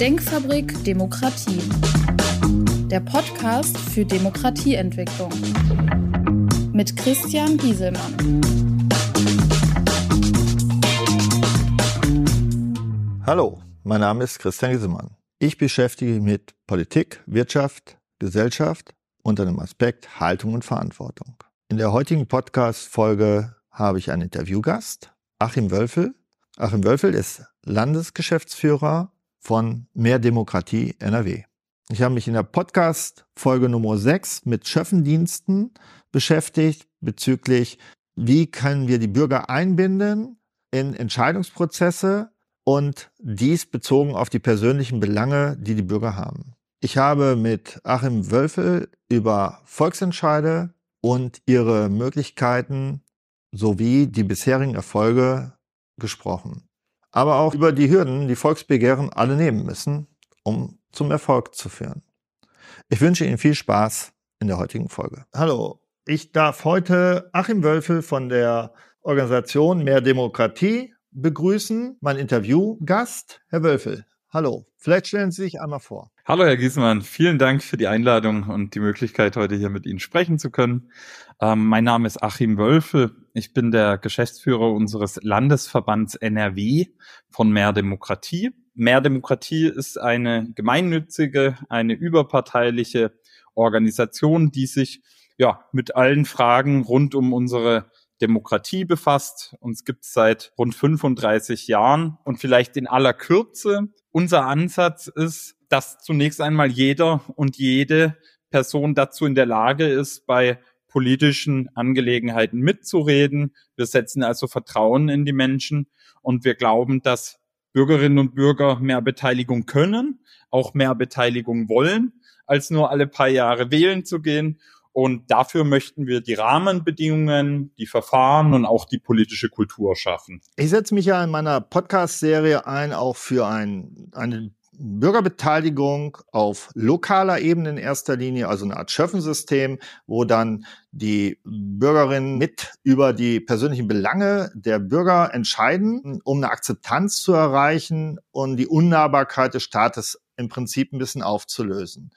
Denkfabrik Demokratie. Der Podcast für Demokratieentwicklung. Mit Christian Gieselmann. Hallo, mein Name ist Christian Gieselmann. Ich beschäftige mich mit Politik, Wirtschaft, Gesellschaft unter dem Aspekt Haltung und Verantwortung. In der heutigen Podcast-Folge habe ich einen Interviewgast, Achim Wölfel. Achim Wölfel ist Landesgeschäftsführer von Mehr Demokratie NRW. Ich habe mich in der Podcast-Folge Nummer 6 mit Schöffendiensten beschäftigt bezüglich, wie können wir die Bürger einbinden in Entscheidungsprozesse und dies bezogen auf die persönlichen Belange, die die Bürger haben. Ich habe mit Achim Wölfel über Volksentscheide und ihre Möglichkeiten sowie die bisherigen Erfolge gesprochen. Aber auch über die Hürden, die Volksbegehren alle nehmen müssen, um zum Erfolg zu führen. Ich wünsche Ihnen viel Spaß in der heutigen Folge. Hallo, ich darf heute Achim Wölfel von der Organisation Mehr Demokratie begrüßen, mein Interviewgast, Herr Wölfel. Hallo, vielleicht stellen Sie sich einmal vor. Hallo, Herr Giesmann. Vielen Dank für die Einladung und die Möglichkeit, heute hier mit Ihnen sprechen zu können. Ähm, mein Name ist Achim Wölfe. Ich bin der Geschäftsführer unseres Landesverbands NRW von Mehr Demokratie. Mehr Demokratie ist eine gemeinnützige, eine überparteiliche Organisation, die sich ja mit allen Fragen rund um unsere Demokratie befasst. Uns gibt es seit rund 35 Jahren und vielleicht in aller Kürze. Unser Ansatz ist, dass zunächst einmal jeder und jede Person dazu in der Lage ist, bei politischen Angelegenheiten mitzureden. Wir setzen also Vertrauen in die Menschen und wir glauben, dass Bürgerinnen und Bürger mehr Beteiligung können, auch mehr Beteiligung wollen, als nur alle paar Jahre wählen zu gehen. Und dafür möchten wir die Rahmenbedingungen, die Verfahren und auch die politische Kultur schaffen. Ich setze mich ja in meiner Podcast-Serie ein, auch für ein, eine Bürgerbeteiligung auf lokaler Ebene in erster Linie, also eine Art Schöffensystem, wo dann die Bürgerinnen mit über die persönlichen Belange der Bürger entscheiden, um eine Akzeptanz zu erreichen und die Unnahbarkeit des Staates im Prinzip ein bisschen aufzulösen.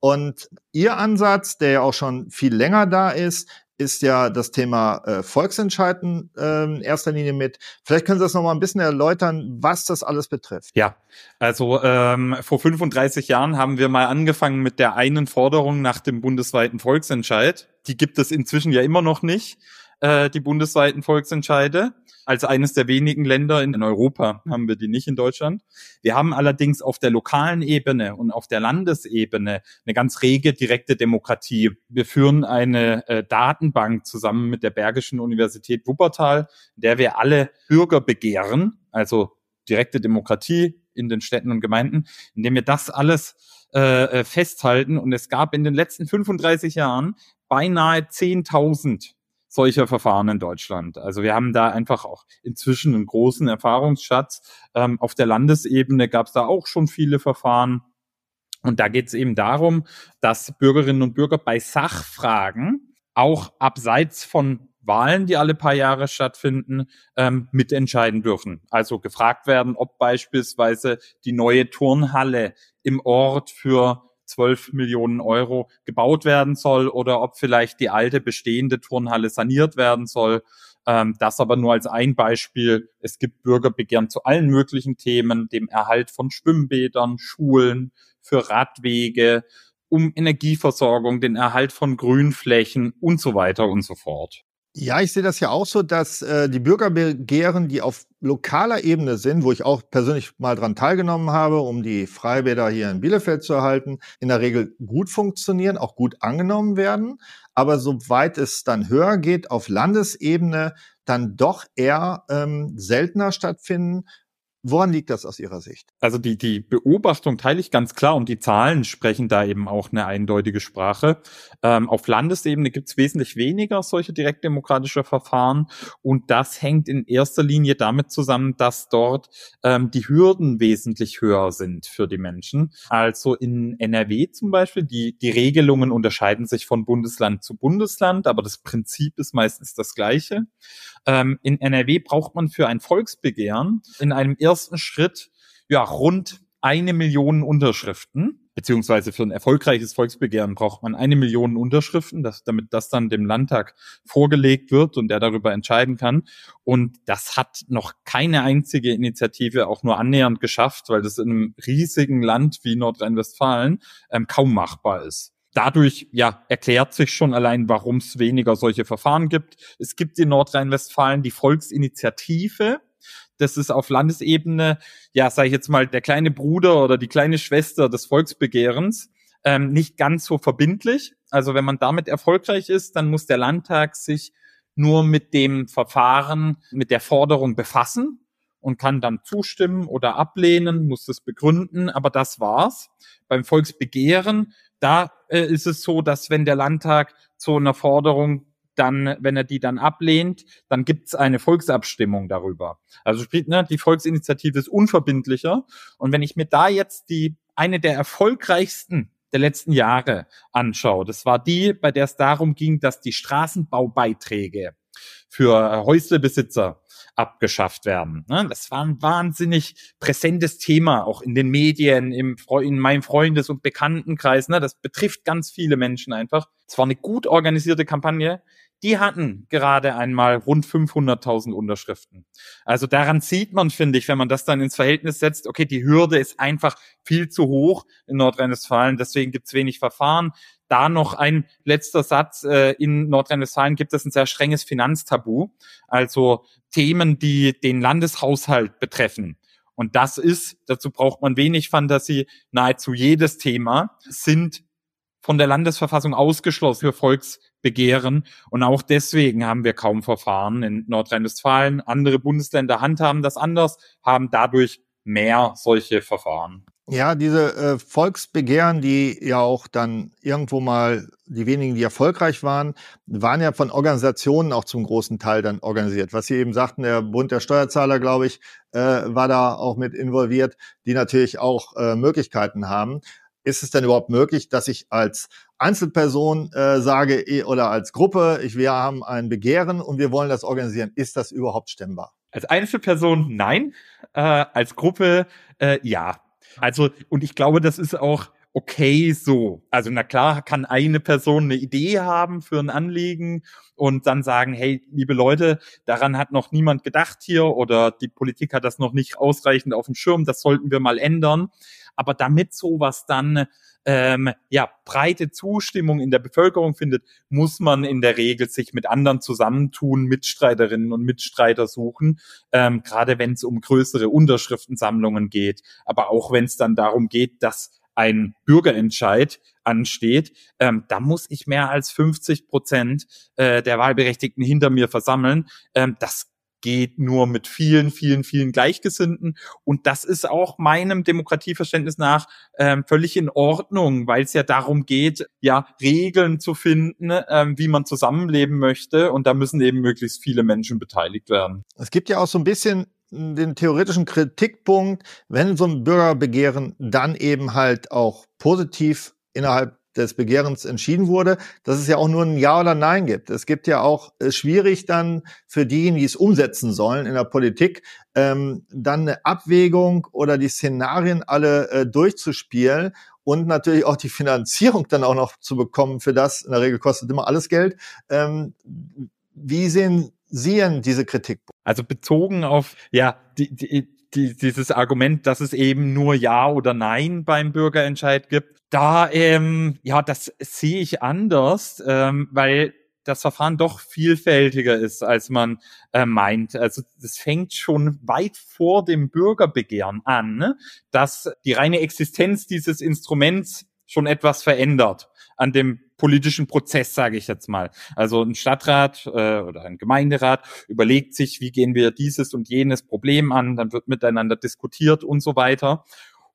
Und Ihr Ansatz, der ja auch schon viel länger da ist, ist ja das Thema äh, Volksentscheiden äh, in erster Linie mit. Vielleicht können Sie das noch mal ein bisschen erläutern, was das alles betrifft. Ja, also ähm, vor 35 Jahren haben wir mal angefangen mit der einen Forderung nach dem bundesweiten Volksentscheid. Die gibt es inzwischen ja immer noch nicht, äh, die bundesweiten Volksentscheide. Als eines der wenigen Länder in Europa haben wir die nicht in Deutschland. Wir haben allerdings auf der lokalen Ebene und auf der Landesebene eine ganz rege direkte Demokratie. Wir führen eine äh, Datenbank zusammen mit der Bergischen Universität Wuppertal, in der wir alle Bürger begehren, also direkte Demokratie in den Städten und Gemeinden, indem wir das alles äh, äh festhalten. Und es gab in den letzten 35 Jahren beinahe 10.000 solcher Verfahren in Deutschland. Also wir haben da einfach auch inzwischen einen großen Erfahrungsschatz. Ähm, auf der Landesebene gab es da auch schon viele Verfahren. Und da geht es eben darum, dass Bürgerinnen und Bürger bei Sachfragen auch abseits von Wahlen, die alle paar Jahre stattfinden, ähm, mitentscheiden dürfen. Also gefragt werden, ob beispielsweise die neue Turnhalle im Ort für 12 Millionen Euro gebaut werden soll oder ob vielleicht die alte bestehende Turnhalle saniert werden soll. Ähm, das aber nur als ein Beispiel. Es gibt Bürgerbegehren zu allen möglichen Themen, dem Erhalt von Schwimmbädern, Schulen, für Radwege, um Energieversorgung, den Erhalt von Grünflächen und so weiter und so fort. Ja, ich sehe das ja auch so, dass äh, die Bürgerbegehren, die auf lokaler Ebene sind, wo ich auch persönlich mal dran teilgenommen habe, um die Freibäder hier in Bielefeld zu erhalten, in der Regel gut funktionieren, auch gut angenommen werden. Aber soweit es dann höher geht, auf Landesebene, dann doch eher ähm, seltener stattfinden, Woran liegt das aus Ihrer Sicht? Also die, die Beobachtung teile ich ganz klar und die Zahlen sprechen da eben auch eine eindeutige Sprache. Ähm, auf Landesebene gibt es wesentlich weniger solche direktdemokratische Verfahren und das hängt in erster Linie damit zusammen, dass dort ähm, die Hürden wesentlich höher sind für die Menschen. Also in NRW zum Beispiel, die, die Regelungen unterscheiden sich von Bundesland zu Bundesland, aber das Prinzip ist meistens das gleiche. Ähm, in NRW braucht man für ein Volksbegehren in einem ersten Schritt ja rund eine Million Unterschriften beziehungsweise für ein erfolgreiches Volksbegehren braucht man eine Million Unterschriften, dass, damit das dann dem Landtag vorgelegt wird und der darüber entscheiden kann. Und das hat noch keine einzige Initiative auch nur annähernd geschafft, weil das in einem riesigen Land wie Nordrhein-Westfalen ähm, kaum machbar ist. Dadurch ja erklärt sich schon allein, warum es weniger solche Verfahren gibt. Es gibt in Nordrhein-Westfalen die Volksinitiative, das ist auf Landesebene, ja, sage ich jetzt mal, der kleine Bruder oder die kleine Schwester des Volksbegehrens, ähm, nicht ganz so verbindlich. Also wenn man damit erfolgreich ist, dann muss der Landtag sich nur mit dem Verfahren, mit der Forderung befassen und kann dann zustimmen oder ablehnen, muss das begründen, aber das war's. Beim Volksbegehren, da äh, ist es so, dass wenn der Landtag zu einer Forderung dann, wenn er die dann ablehnt, dann gibt's eine Volksabstimmung darüber. Also spielt, ne, die Volksinitiative ist unverbindlicher. Und wenn ich mir da jetzt die eine der erfolgreichsten der letzten Jahre anschaue, das war die, bei der es darum ging, dass die Straßenbaubeiträge für Häuslebesitzer abgeschafft werden. Ne? Das war ein wahnsinnig präsentes Thema, auch in den Medien, im, in meinem Freundes- und Bekanntenkreis. Ne? Das betrifft ganz viele Menschen einfach. Es war eine gut organisierte Kampagne, die hatten gerade einmal rund 500.000 Unterschriften. Also daran sieht man, finde ich, wenn man das dann ins Verhältnis setzt, okay, die Hürde ist einfach viel zu hoch in Nordrhein-Westfalen, deswegen gibt es wenig Verfahren. Da noch ein letzter Satz. Äh, in Nordrhein-Westfalen gibt es ein sehr strenges Finanztabu, also Themen, die den Landeshaushalt betreffen. Und das ist, dazu braucht man wenig Fantasie, nahezu jedes Thema sind von der Landesverfassung ausgeschlossen für Volksbegehren. Und auch deswegen haben wir kaum Verfahren in Nordrhein-Westfalen. Andere Bundesländer handhaben das anders, haben dadurch mehr solche Verfahren. Ja, diese äh, Volksbegehren, die ja auch dann irgendwo mal, die wenigen, die erfolgreich waren, waren ja von Organisationen auch zum großen Teil dann organisiert. Was Sie eben sagten, der Bund der Steuerzahler, glaube ich, äh, war da auch mit involviert, die natürlich auch äh, Möglichkeiten haben ist es denn überhaupt möglich, dass ich als Einzelperson äh, sage eh, oder als Gruppe, ich, wir haben ein Begehren und wir wollen das organisieren. Ist das überhaupt stemmbar? Als Einzelperson nein, äh, als Gruppe äh, ja. Also und ich glaube, das ist auch okay so. Also na klar kann eine Person eine Idee haben für ein Anliegen und dann sagen, hey, liebe Leute, daran hat noch niemand gedacht hier oder die Politik hat das noch nicht ausreichend auf dem Schirm, das sollten wir mal ändern. Aber damit sowas dann ähm, ja breite Zustimmung in der Bevölkerung findet, muss man in der Regel sich mit anderen zusammentun, Mitstreiterinnen und Mitstreiter suchen, ähm, gerade wenn es um größere Unterschriftensammlungen geht, aber auch wenn es dann darum geht, dass ein Bürgerentscheid ansteht, ähm, da muss ich mehr als 50 Prozent äh, der Wahlberechtigten hinter mir versammeln. Ähm, das geht nur mit vielen, vielen, vielen Gleichgesinnten. Und das ist auch meinem Demokratieverständnis nach ähm, völlig in Ordnung, weil es ja darum geht, ja, Regeln zu finden, ähm, wie man zusammenleben möchte. Und da müssen eben möglichst viele Menschen beteiligt werden. Es gibt ja auch so ein bisschen den theoretischen Kritikpunkt, wenn so ein Bürgerbegehren dann eben halt auch positiv innerhalb des Begehrens entschieden wurde, dass es ja auch nur ein Ja oder Nein gibt. Es gibt ja auch äh, schwierig dann für diejenigen, die es umsetzen sollen in der Politik, ähm, dann eine Abwägung oder die Szenarien alle äh, durchzuspielen und natürlich auch die Finanzierung dann auch noch zu bekommen für das. In der Regel kostet immer alles Geld. Ähm, wie sehen Sie denn diese Kritik? Also bezogen auf ja die, die die, dieses Argument, dass es eben nur Ja oder Nein beim Bürgerentscheid gibt, da, ähm, ja, das sehe ich anders, ähm, weil das Verfahren doch vielfältiger ist, als man äh, meint. Also das fängt schon weit vor dem Bürgerbegehren an, ne? dass die reine Existenz dieses Instruments schon etwas verändert an dem politischen Prozess, sage ich jetzt mal. Also ein Stadtrat äh, oder ein Gemeinderat überlegt sich, wie gehen wir dieses und jenes Problem an, dann wird miteinander diskutiert und so weiter.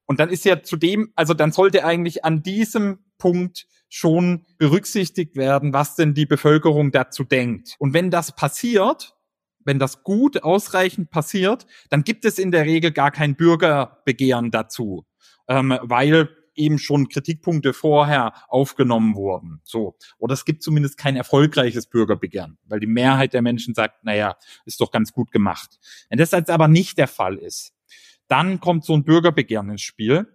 Und dann ist ja zudem, also dann sollte eigentlich an diesem Punkt schon berücksichtigt werden, was denn die Bevölkerung dazu denkt. Und wenn das passiert, wenn das gut ausreichend passiert, dann gibt es in der Regel gar kein Bürgerbegehren dazu, ähm, weil eben schon Kritikpunkte vorher aufgenommen wurden. So. Oder es gibt zumindest kein erfolgreiches Bürgerbegehren, weil die Mehrheit der Menschen sagt, naja, ist doch ganz gut gemacht. Wenn das jetzt aber nicht der Fall ist, dann kommt so ein Bürgerbegehren ins Spiel.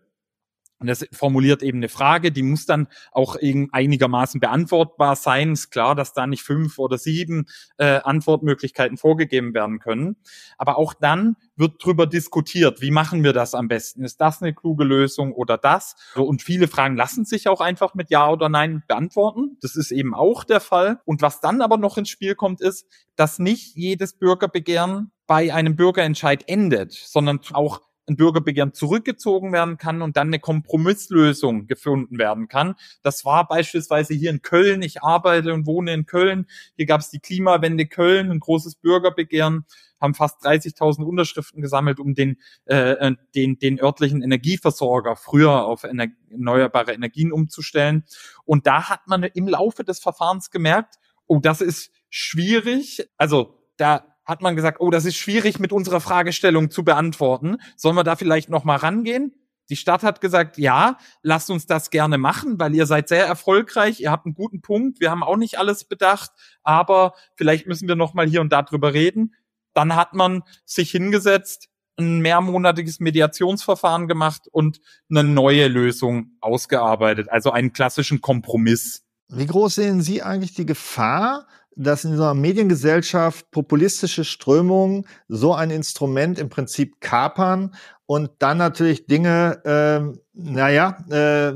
Und das formuliert eben eine Frage, die muss dann auch einigermaßen beantwortbar sein. Ist klar, dass da nicht fünf oder sieben äh, Antwortmöglichkeiten vorgegeben werden können. Aber auch dann wird drüber diskutiert, wie machen wir das am besten? Ist das eine kluge Lösung oder das? Und viele Fragen lassen sich auch einfach mit Ja oder Nein beantworten. Das ist eben auch der Fall. Und was dann aber noch ins Spiel kommt, ist, dass nicht jedes Bürgerbegehren bei einem Bürgerentscheid endet, sondern auch ein Bürgerbegehren zurückgezogen werden kann und dann eine Kompromisslösung gefunden werden kann. Das war beispielsweise hier in Köln. Ich arbeite und wohne in Köln. Hier gab es die Klimawende Köln, ein großes Bürgerbegehren, haben fast 30.000 Unterschriften gesammelt, um den, äh, den, den örtlichen Energieversorger früher auf erneuerbare Energien umzustellen. Und da hat man im Laufe des Verfahrens gemerkt, oh, das ist schwierig. Also da hat man gesagt, oh, das ist schwierig mit unserer Fragestellung zu beantworten. Sollen wir da vielleicht noch mal rangehen? Die Stadt hat gesagt, ja, lasst uns das gerne machen, weil ihr seid sehr erfolgreich, ihr habt einen guten Punkt, wir haben auch nicht alles bedacht, aber vielleicht müssen wir noch mal hier und da drüber reden. Dann hat man sich hingesetzt, ein mehrmonatiges Mediationsverfahren gemacht und eine neue Lösung ausgearbeitet, also einen klassischen Kompromiss. Wie groß sehen Sie eigentlich die Gefahr, dass in einer Mediengesellschaft populistische Strömungen so ein Instrument im Prinzip kapern und dann natürlich Dinge, äh, naja, äh,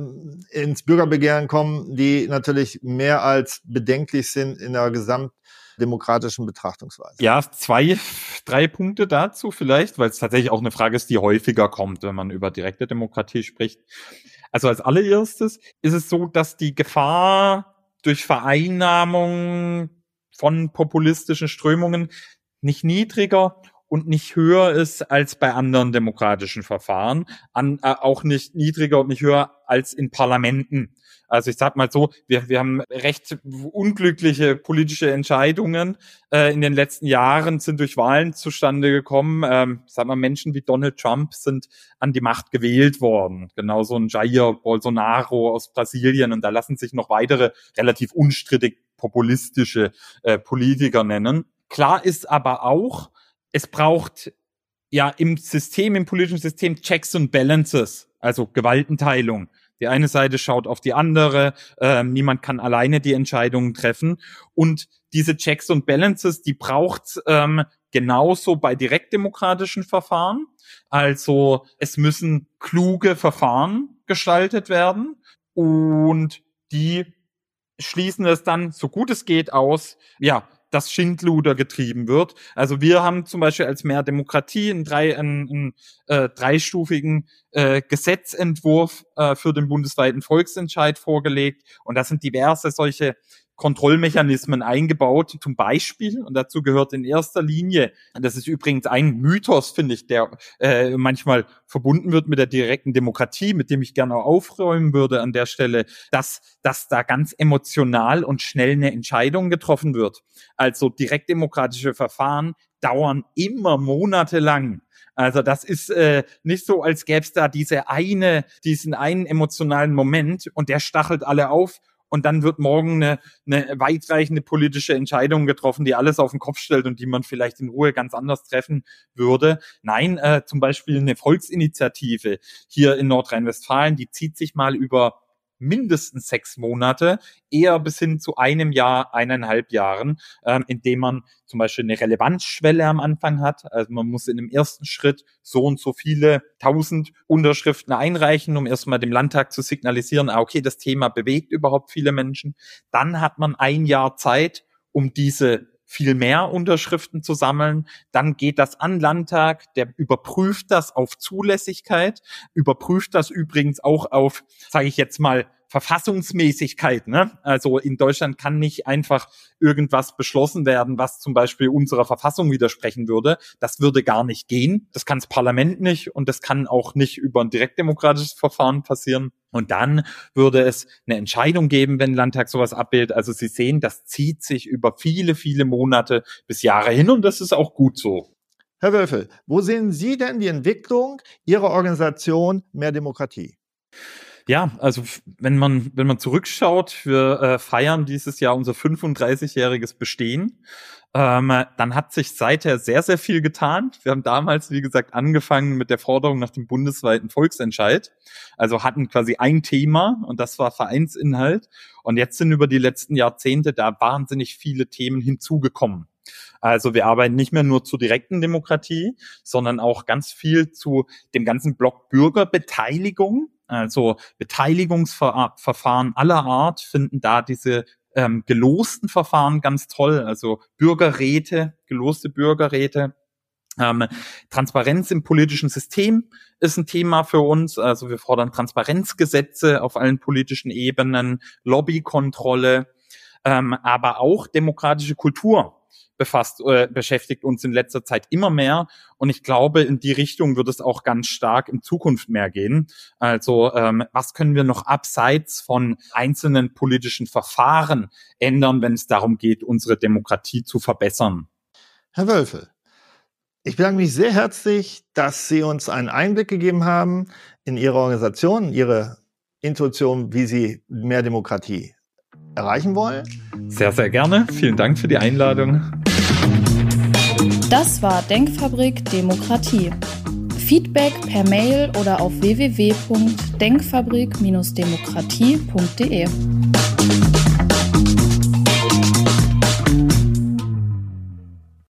ins Bürgerbegehren kommen, die natürlich mehr als bedenklich sind in der gesamtdemokratischen Betrachtungsweise. Ja, zwei, drei Punkte dazu vielleicht, weil es tatsächlich auch eine Frage ist, die häufiger kommt, wenn man über direkte Demokratie spricht. Also als allererstes ist es so, dass die Gefahr durch Vereinnahmung von populistischen Strömungen nicht niedriger und nicht höher ist als bei anderen demokratischen Verfahren, an, äh, auch nicht niedriger und nicht höher als in Parlamenten. Also ich sag mal so, wir, wir haben recht unglückliche politische Entscheidungen äh, in den letzten Jahren sind durch Wahlen zustande gekommen. Ähm, sag mal, Menschen wie Donald Trump sind an die Macht gewählt worden. Genauso ein Jair Bolsonaro aus Brasilien und da lassen sich noch weitere relativ unstrittig populistische äh, Politiker nennen. Klar ist aber auch, es braucht ja im System, im politischen System Checks und Balances, also Gewaltenteilung. Die eine Seite schaut auf die andere, äh, niemand kann alleine die Entscheidungen treffen. Und diese Checks und Balances, die braucht ähm, genauso bei direktdemokratischen Verfahren. Also es müssen kluge Verfahren gestaltet werden und die schließen es dann, so gut es geht, aus, ja, dass Schindluder getrieben wird. Also wir haben zum Beispiel als Mehr Demokratie einen, drei, einen, einen äh, dreistufigen äh, Gesetzentwurf äh, für den bundesweiten Volksentscheid vorgelegt und da sind diverse solche Kontrollmechanismen eingebaut, zum Beispiel, und dazu gehört in erster Linie, das ist übrigens ein Mythos, finde ich, der äh, manchmal verbunden wird mit der direkten Demokratie, mit dem ich gerne auch aufräumen würde an der Stelle, dass, dass da ganz emotional und schnell eine Entscheidung getroffen wird. Also direktdemokratische Verfahren dauern immer monatelang. Also das ist äh, nicht so, als gäbe es da diese eine, diesen einen emotionalen Moment und der stachelt alle auf und dann wird morgen eine, eine weitreichende politische Entscheidung getroffen, die alles auf den Kopf stellt und die man vielleicht in Ruhe ganz anders treffen würde. Nein, äh, zum Beispiel eine Volksinitiative hier in Nordrhein-Westfalen, die zieht sich mal über mindestens sechs Monate, eher bis hin zu einem Jahr, eineinhalb Jahren, ähm, indem man zum Beispiel eine Relevanzschwelle am Anfang hat. Also man muss in dem ersten Schritt so und so viele tausend Unterschriften einreichen, um erstmal dem Landtag zu signalisieren, ah, okay, das Thema bewegt überhaupt viele Menschen. Dann hat man ein Jahr Zeit, um diese viel mehr Unterschriften zu sammeln. Dann geht das an Landtag, der überprüft das auf Zulässigkeit, überprüft das übrigens auch auf, sage ich jetzt mal, Verfassungsmäßigkeit. Ne? Also in Deutschland kann nicht einfach irgendwas beschlossen werden, was zum Beispiel unserer Verfassung widersprechen würde. Das würde gar nicht gehen. Das kann das Parlament nicht und das kann auch nicht über ein direktdemokratisches Verfahren passieren. Und dann würde es eine Entscheidung geben, wenn Landtag sowas abbildet. Also Sie sehen, das zieht sich über viele, viele Monate bis Jahre hin und das ist auch gut so. Herr Wölfel, wo sehen Sie denn die Entwicklung Ihrer Organisation Mehr Demokratie? Ja, also wenn man, wenn man zurückschaut, wir äh, feiern dieses Jahr unser 35-jähriges Bestehen. Ähm, dann hat sich seither sehr, sehr viel getan. Wir haben damals, wie gesagt, angefangen mit der Forderung nach dem bundesweiten Volksentscheid. Also hatten quasi ein Thema und das war Vereinsinhalt. Und jetzt sind über die letzten Jahrzehnte da wahnsinnig viele Themen hinzugekommen. Also wir arbeiten nicht mehr nur zur direkten Demokratie, sondern auch ganz viel zu dem ganzen Block Bürgerbeteiligung. Also Beteiligungsverfahren aller Art finden da diese ähm, gelosten Verfahren ganz toll, also Bürgerräte, geloste Bürgerräte. Ähm, Transparenz im politischen System ist ein Thema für uns. Also wir fordern Transparenzgesetze auf allen politischen Ebenen, Lobbykontrolle, ähm, aber auch demokratische Kultur befasst, äh, beschäftigt uns in letzter Zeit immer mehr. Und ich glaube, in die Richtung wird es auch ganz stark in Zukunft mehr gehen. Also ähm, was können wir noch abseits von einzelnen politischen Verfahren ändern, wenn es darum geht, unsere Demokratie zu verbessern? Herr Wölfe, ich bedanke mich sehr herzlich, dass Sie uns einen Einblick gegeben haben in Ihre Organisation, Ihre Intuition, wie Sie mehr Demokratie erreichen wollen. Sehr, sehr gerne. Vielen Dank für die Einladung. Das war Denkfabrik Demokratie. Feedback per Mail oder auf www.denkfabrik-demokratie.de.